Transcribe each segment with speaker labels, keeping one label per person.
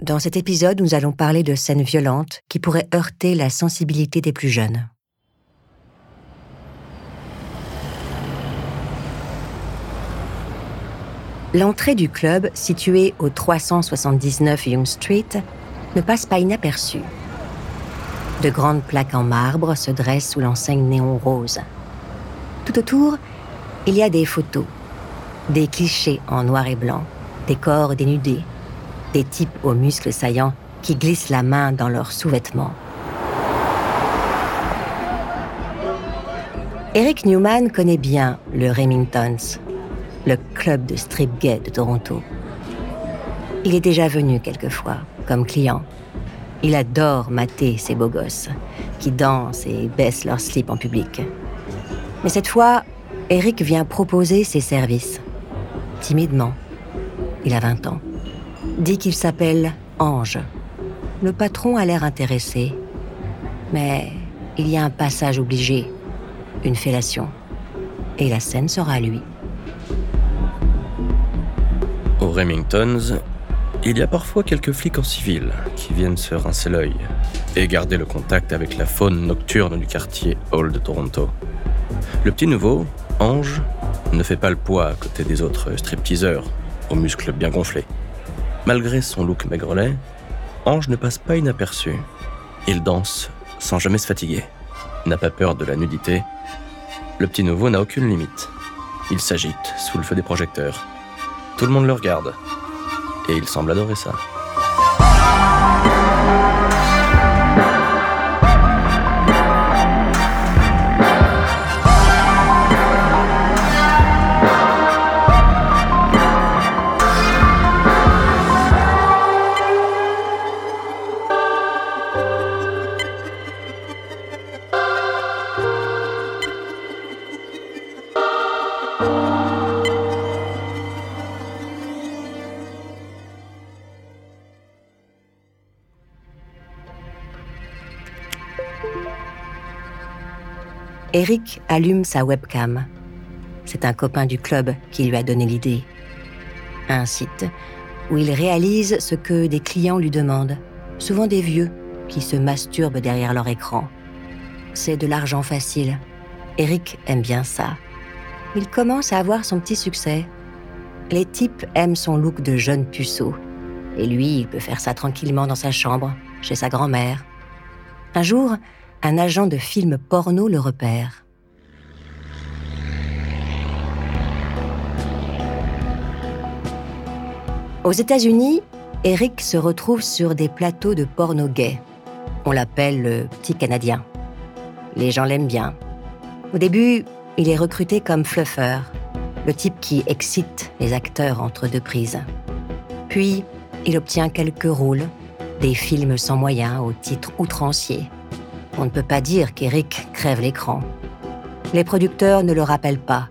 Speaker 1: Dans cet épisode, nous allons parler de scènes violentes qui pourraient heurter la sensibilité des plus jeunes. L'entrée du club, située au 379 Young Street, ne passe pas inaperçue. De grandes plaques en marbre se dressent sous l'enseigne néon rose. Tout autour, il y a des photos, des clichés en noir et blanc, des corps dénudés, des types aux muscles saillants qui glissent la main dans leurs sous-vêtements. Eric Newman connaît bien le Remingtons, le club de strip gay de Toronto. Il est déjà venu quelquefois comme client. Il adore mater ces beaux gosses qui dansent et baissent leur slip en public. Mais cette fois, Eric vient proposer ses services. Timidement. Il a 20 ans. Dit qu'il s'appelle Ange. Le patron a l'air intéressé. Mais il y a un passage obligé. Une fellation. Et la scène sera à lui.
Speaker 2: Au Remingtons, il y a parfois quelques flics en civil qui viennent se rincer l'œil et garder le contact avec la faune nocturne du quartier Hall Toronto. Le petit nouveau, Ange, ne fait pas le poids à côté des autres stripteaseurs aux muscles bien gonflés. Malgré son look maigrelet, Ange ne passe pas inaperçu. Il danse sans jamais se fatiguer, n'a pas peur de la nudité. Le petit nouveau n'a aucune limite. Il s'agite sous le feu des projecteurs tout le monde le regarde. Et il semble adorer ça.
Speaker 1: Eric allume sa webcam. C'est un copain du club qui lui a donné l'idée. Un site où il réalise ce que des clients lui demandent, souvent des vieux qui se masturbent derrière leur écran. C'est de l'argent facile. Eric aime bien ça. Il commence à avoir son petit succès. Les types aiment son look de jeune puceau. Et lui, il peut faire ça tranquillement dans sa chambre, chez sa grand-mère. Un jour, un agent de film porno le repère. Aux États-Unis, Eric se retrouve sur des plateaux de porno gay. On l'appelle le petit Canadien. Les gens l'aiment bien. Au début, il est recruté comme fluffer, le type qui excite les acteurs entre deux prises. Puis, il obtient quelques rôles, des films sans moyens au titre outrancier. On ne peut pas dire qu'Eric crève l'écran. Les producteurs ne le rappellent pas.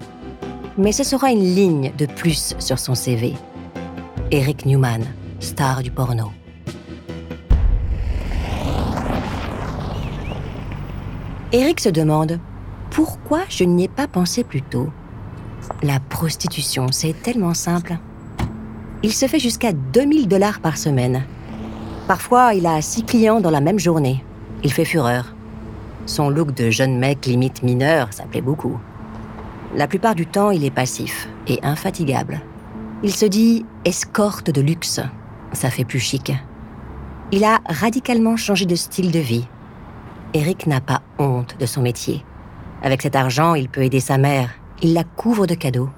Speaker 1: Mais ce sera une ligne de plus sur son CV. Eric Newman, star du porno. Eric se demande pourquoi je n'y ai pas pensé plus tôt? La prostitution, c'est tellement simple. Il se fait jusqu'à 2000 dollars par semaine. Parfois, il a six clients dans la même journée. Il fait fureur. Son look de jeune mec limite mineur, ça plaît beaucoup. La plupart du temps, il est passif et infatigable. Il se dit escorte de luxe. Ça fait plus chic. Il a radicalement changé de style de vie. Eric n'a pas honte de son métier. Avec cet argent, il peut aider sa mère. Il la couvre de cadeaux.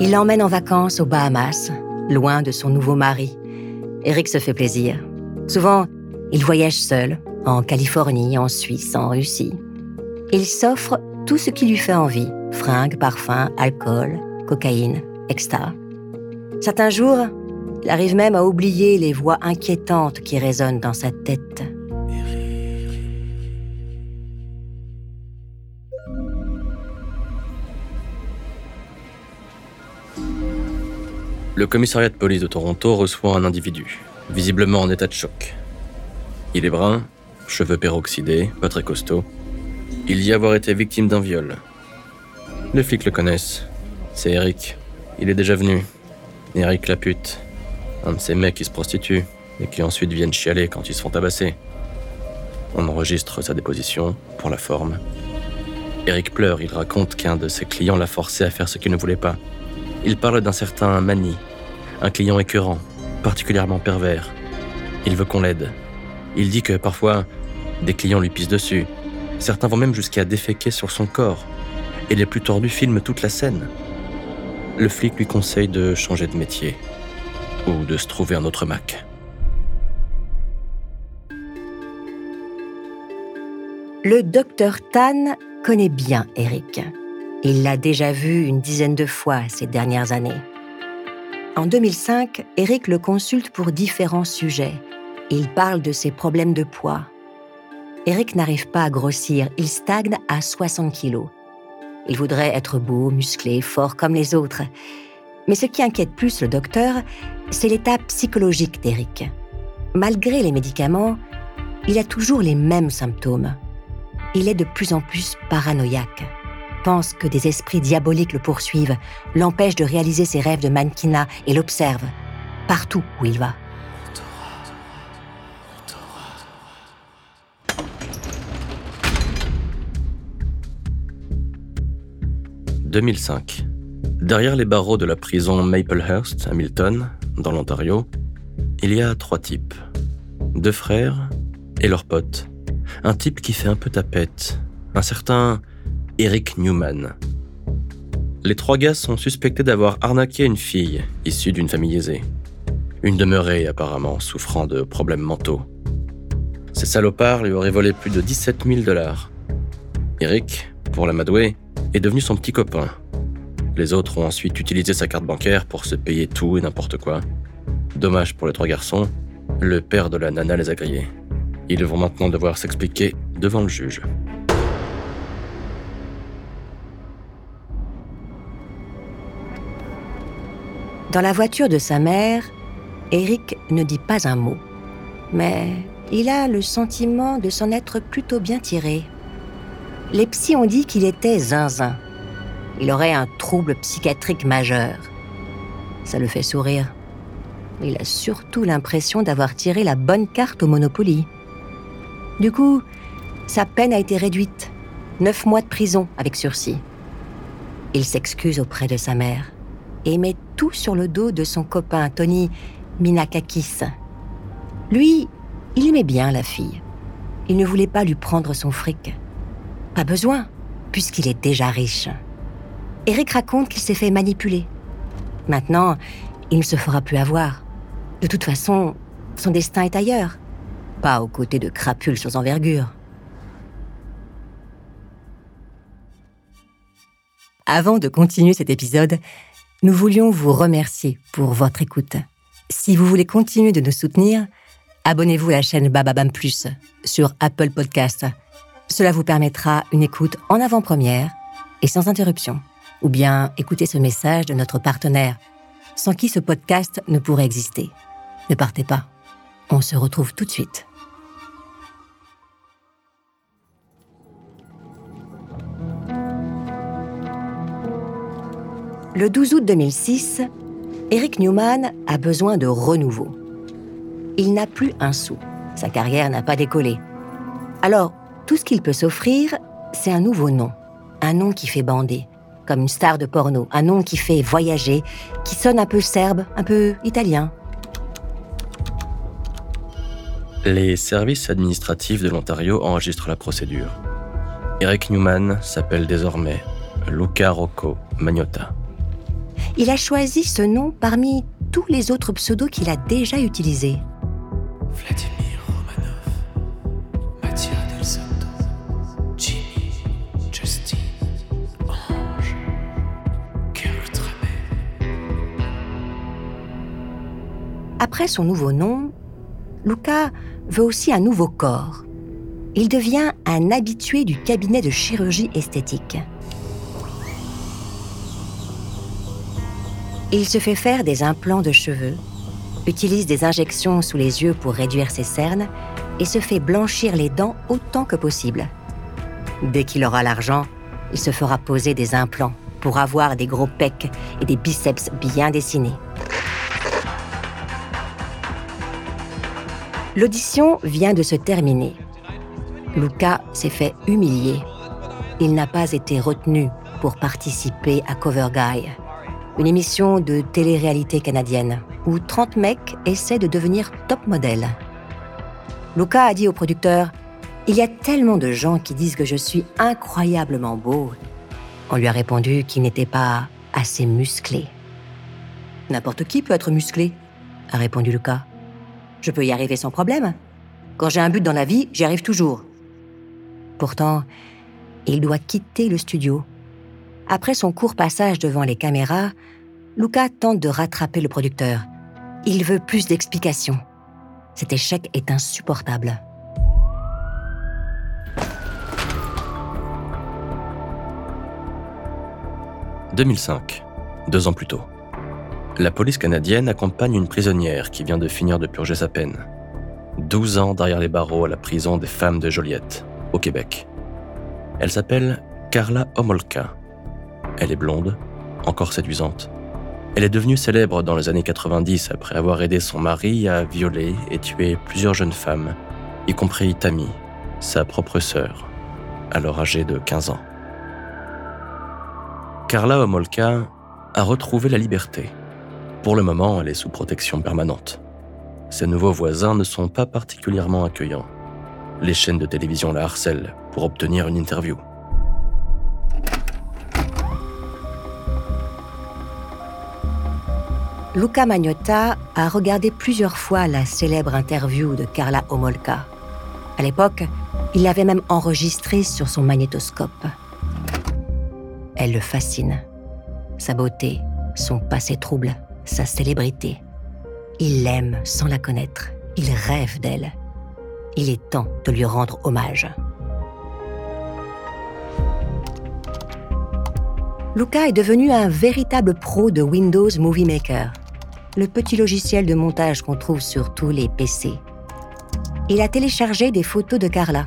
Speaker 1: Il l'emmène en vacances aux Bahamas, loin de son nouveau mari. Eric se fait plaisir. Souvent, il voyage seul, en Californie, en Suisse, en Russie. Il s'offre tout ce qui lui fait envie fringues, parfums, alcool, cocaïne, etc. Certains jours, il arrive même à oublier les voix inquiétantes qui résonnent dans sa tête.
Speaker 2: Le commissariat de police de Toronto reçoit un individu, visiblement en état de choc. Il est brun, cheveux peroxydés, pas très costaud. Il dit avoir été victime d'un viol. Les flics le connaissent. C'est Eric. Il est déjà venu. Eric la pute. Un de ces mecs qui se prostituent et qui ensuite viennent chialer quand ils se font tabasser. On enregistre sa déposition, pour la forme. Eric pleure, il raconte qu'un de ses clients l'a forcé à faire ce qu'il ne voulait pas. Il parle d'un certain Mani, un client écœurant, particulièrement pervers. Il veut qu'on l'aide. Il dit que parfois, des clients lui pissent dessus. Certains vont même jusqu'à déféquer sur son corps. Et les plus tordus filment toute la scène. Le flic lui conseille de changer de métier ou de se trouver un autre Mac.
Speaker 1: Le docteur Tan connaît bien Eric. Il l'a déjà vu une dizaine de fois ces dernières années. En 2005, Eric le consulte pour différents sujets. Il parle de ses problèmes de poids. Eric n'arrive pas à grossir, il stagne à 60 kilos. Il voudrait être beau, musclé, fort comme les autres. Mais ce qui inquiète plus le docteur, c'est l'état psychologique d'Eric. Malgré les médicaments, il a toujours les mêmes symptômes. Il est de plus en plus paranoïaque, pense que des esprits diaboliques le poursuivent, l'empêchent de réaliser ses rêves de mannequinat et l'observe partout où il va.
Speaker 2: 2005. Derrière les barreaux de la prison Maplehurst à Milton, dans l'Ontario, il y a trois types. Deux frères et leur pote. Un type qui fait un peu tapette, un certain Eric Newman. Les trois gars sont suspectés d'avoir arnaqué une fille issue d'une famille aisée. Une demeurée apparemment souffrant de problèmes mentaux. Ces salopards lui auraient volé plus de 17 000 dollars. Eric, pour l'amadouer, est devenu son petit copain. Les autres ont ensuite utilisé sa carte bancaire pour se payer tout et n'importe quoi. Dommage pour les trois garçons, le père de la nana les a grillés. Ils vont maintenant devoir s'expliquer devant le juge.
Speaker 1: Dans la voiture de sa mère, Eric ne dit pas un mot. Mais il a le sentiment de s'en être plutôt bien tiré. Les psys ont dit qu'il était zinzin. Il aurait un trouble psychiatrique majeur. Ça le fait sourire. Il a surtout l'impression d'avoir tiré la bonne carte au Monopoly. Du coup, sa peine a été réduite. Neuf mois de prison avec sursis. Il s'excuse auprès de sa mère et met tout sur le dos de son copain Tony Minakakis. Lui, il aimait bien la fille. Il ne voulait pas lui prendre son fric. Pas besoin, puisqu'il est déjà riche. Eric raconte qu'il s'est fait manipuler. Maintenant, il ne se fera plus avoir. De toute façon, son destin est ailleurs, pas aux côtés de crapules sans envergure. Avant de continuer cet épisode, nous voulions vous remercier pour votre écoute. Si vous voulez continuer de nous soutenir, abonnez-vous à la chaîne Bababam Plus sur Apple Podcasts cela vous permettra une écoute en avant-première et sans interruption. Ou bien écouter ce message de notre partenaire, sans qui ce podcast ne pourrait exister. Ne partez pas. On se retrouve tout de suite. Le 12 août 2006, Eric Newman a besoin de renouveau. Il n'a plus un sou. Sa carrière n'a pas décollé. Alors, tout ce qu'il peut s'offrir, c'est un nouveau nom. Un nom qui fait bander, comme une star de porno. Un nom qui fait voyager, qui sonne un peu serbe, un peu italien.
Speaker 2: Les services administratifs de l'Ontario enregistrent la procédure. Eric Newman s'appelle désormais Luca Rocco Magnotta.
Speaker 1: Il a choisi ce nom parmi tous les autres pseudos qu'il a déjà utilisés. Après son nouveau nom, Luca veut aussi un nouveau corps. Il devient un habitué du cabinet de chirurgie esthétique. Il se fait faire des implants de cheveux, utilise des injections sous les yeux pour réduire ses cernes et se fait blanchir les dents autant que possible. Dès qu'il aura l'argent, il se fera poser des implants pour avoir des gros pecs et des biceps bien dessinés. L'audition vient de se terminer. Luca s'est fait humilier. Il n'a pas été retenu pour participer à Cover Guy, une émission de télé-réalité canadienne où 30 mecs essaient de devenir top modèle. Luca a dit au producteur Il y a tellement de gens qui disent que je suis incroyablement beau. On lui a répondu qu'il n'était pas assez musclé. N'importe qui peut être musclé, a répondu Luca. Je peux y arriver sans problème. Quand j'ai un but dans la vie, j'y arrive toujours. Pourtant, il doit quitter le studio. Après son court passage devant les caméras, Luca tente de rattraper le producteur. Il veut plus d'explications. Cet échec est insupportable.
Speaker 2: « 2005, deux ans plus tôt. La police canadienne accompagne une prisonnière qui vient de finir de purger sa peine. 12 ans derrière les barreaux à la prison des femmes de Joliette, au Québec. Elle s'appelle Carla Homolka. Elle est blonde, encore séduisante. Elle est devenue célèbre dans les années 90 après avoir aidé son mari à violer et tuer plusieurs jeunes femmes, y compris Tammy, sa propre sœur, alors âgée de 15 ans. Carla Homolka a retrouvé la liberté. Pour le moment, elle est sous protection permanente. Ses nouveaux voisins ne sont pas particulièrement accueillants. Les chaînes de télévision la harcèlent pour obtenir une interview.
Speaker 1: Luca Magnotta a regardé plusieurs fois la célèbre interview de Carla Homolka. À l'époque, il l'avait même enregistrée sur son magnétoscope. Elle le fascine. Sa beauté, son passé trouble, sa célébrité. Il l'aime sans la connaître. Il rêve d'elle. Il est temps de lui rendre hommage. Luca est devenu un véritable pro de Windows Movie Maker le petit logiciel de montage qu'on trouve sur tous les PC. Il a téléchargé des photos de Carla.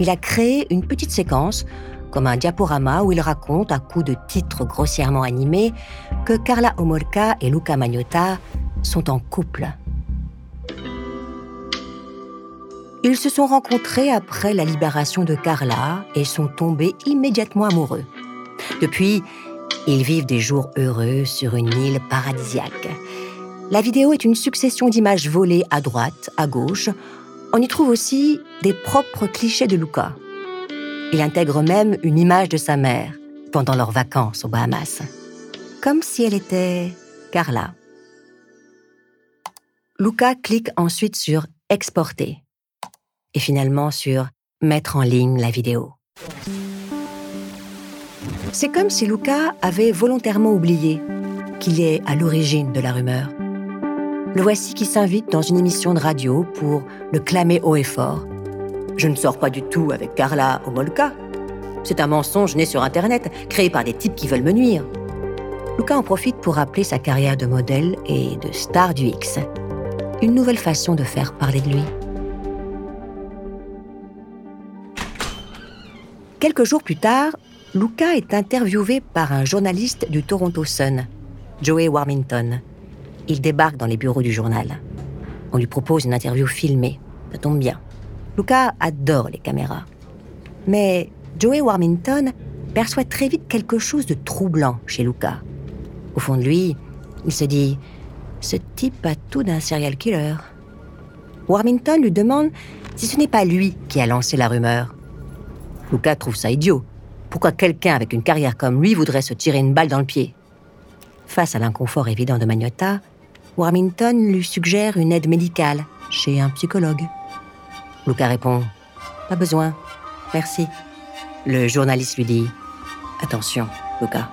Speaker 1: Il a créé une petite séquence, comme un diaporama où il raconte, à coups de titres grossièrement animés, que Carla Homolka et Luca Magnotta sont en couple. Ils se sont rencontrés après la libération de Carla et sont tombés immédiatement amoureux. Depuis, ils vivent des jours heureux sur une île paradisiaque la vidéo est une succession d'images volées à droite, à gauche. On y trouve aussi des propres clichés de Luca. Il intègre même une image de sa mère pendant leurs vacances aux Bahamas. Comme si elle était Carla. Luca clique ensuite sur Exporter et finalement sur Mettre en ligne la vidéo. C'est comme si Luca avait volontairement oublié qu'il est à l'origine de la rumeur le voici qui s'invite dans une émission de radio pour le clamer haut et fort. Je ne sors pas du tout avec Carla Homolka. C'est un mensonge né sur Internet, créé par des types qui veulent me nuire. Luca en profite pour rappeler sa carrière de modèle et de star du X. Une nouvelle façon de faire parler de lui. Quelques jours plus tard, Luca est interviewé par un journaliste du Toronto Sun, Joey Warmington il débarque dans les bureaux du journal. On lui propose une interview filmée. Ça tombe bien. Luca adore les caméras. Mais Joey Warmington perçoit très vite quelque chose de troublant chez Luca. Au fond de lui, il se dit Ce type a tout d'un serial killer. Warmington lui demande si ce n'est pas lui qui a lancé la rumeur. Luca trouve ça idiot. Pourquoi quelqu'un avec une carrière comme lui voudrait se tirer une balle dans le pied? Face à l'inconfort évident de Magnotta, Warmington lui suggère une aide médicale chez un psychologue. Luca répond Pas besoin, merci. Le journaliste lui dit Attention, Luca,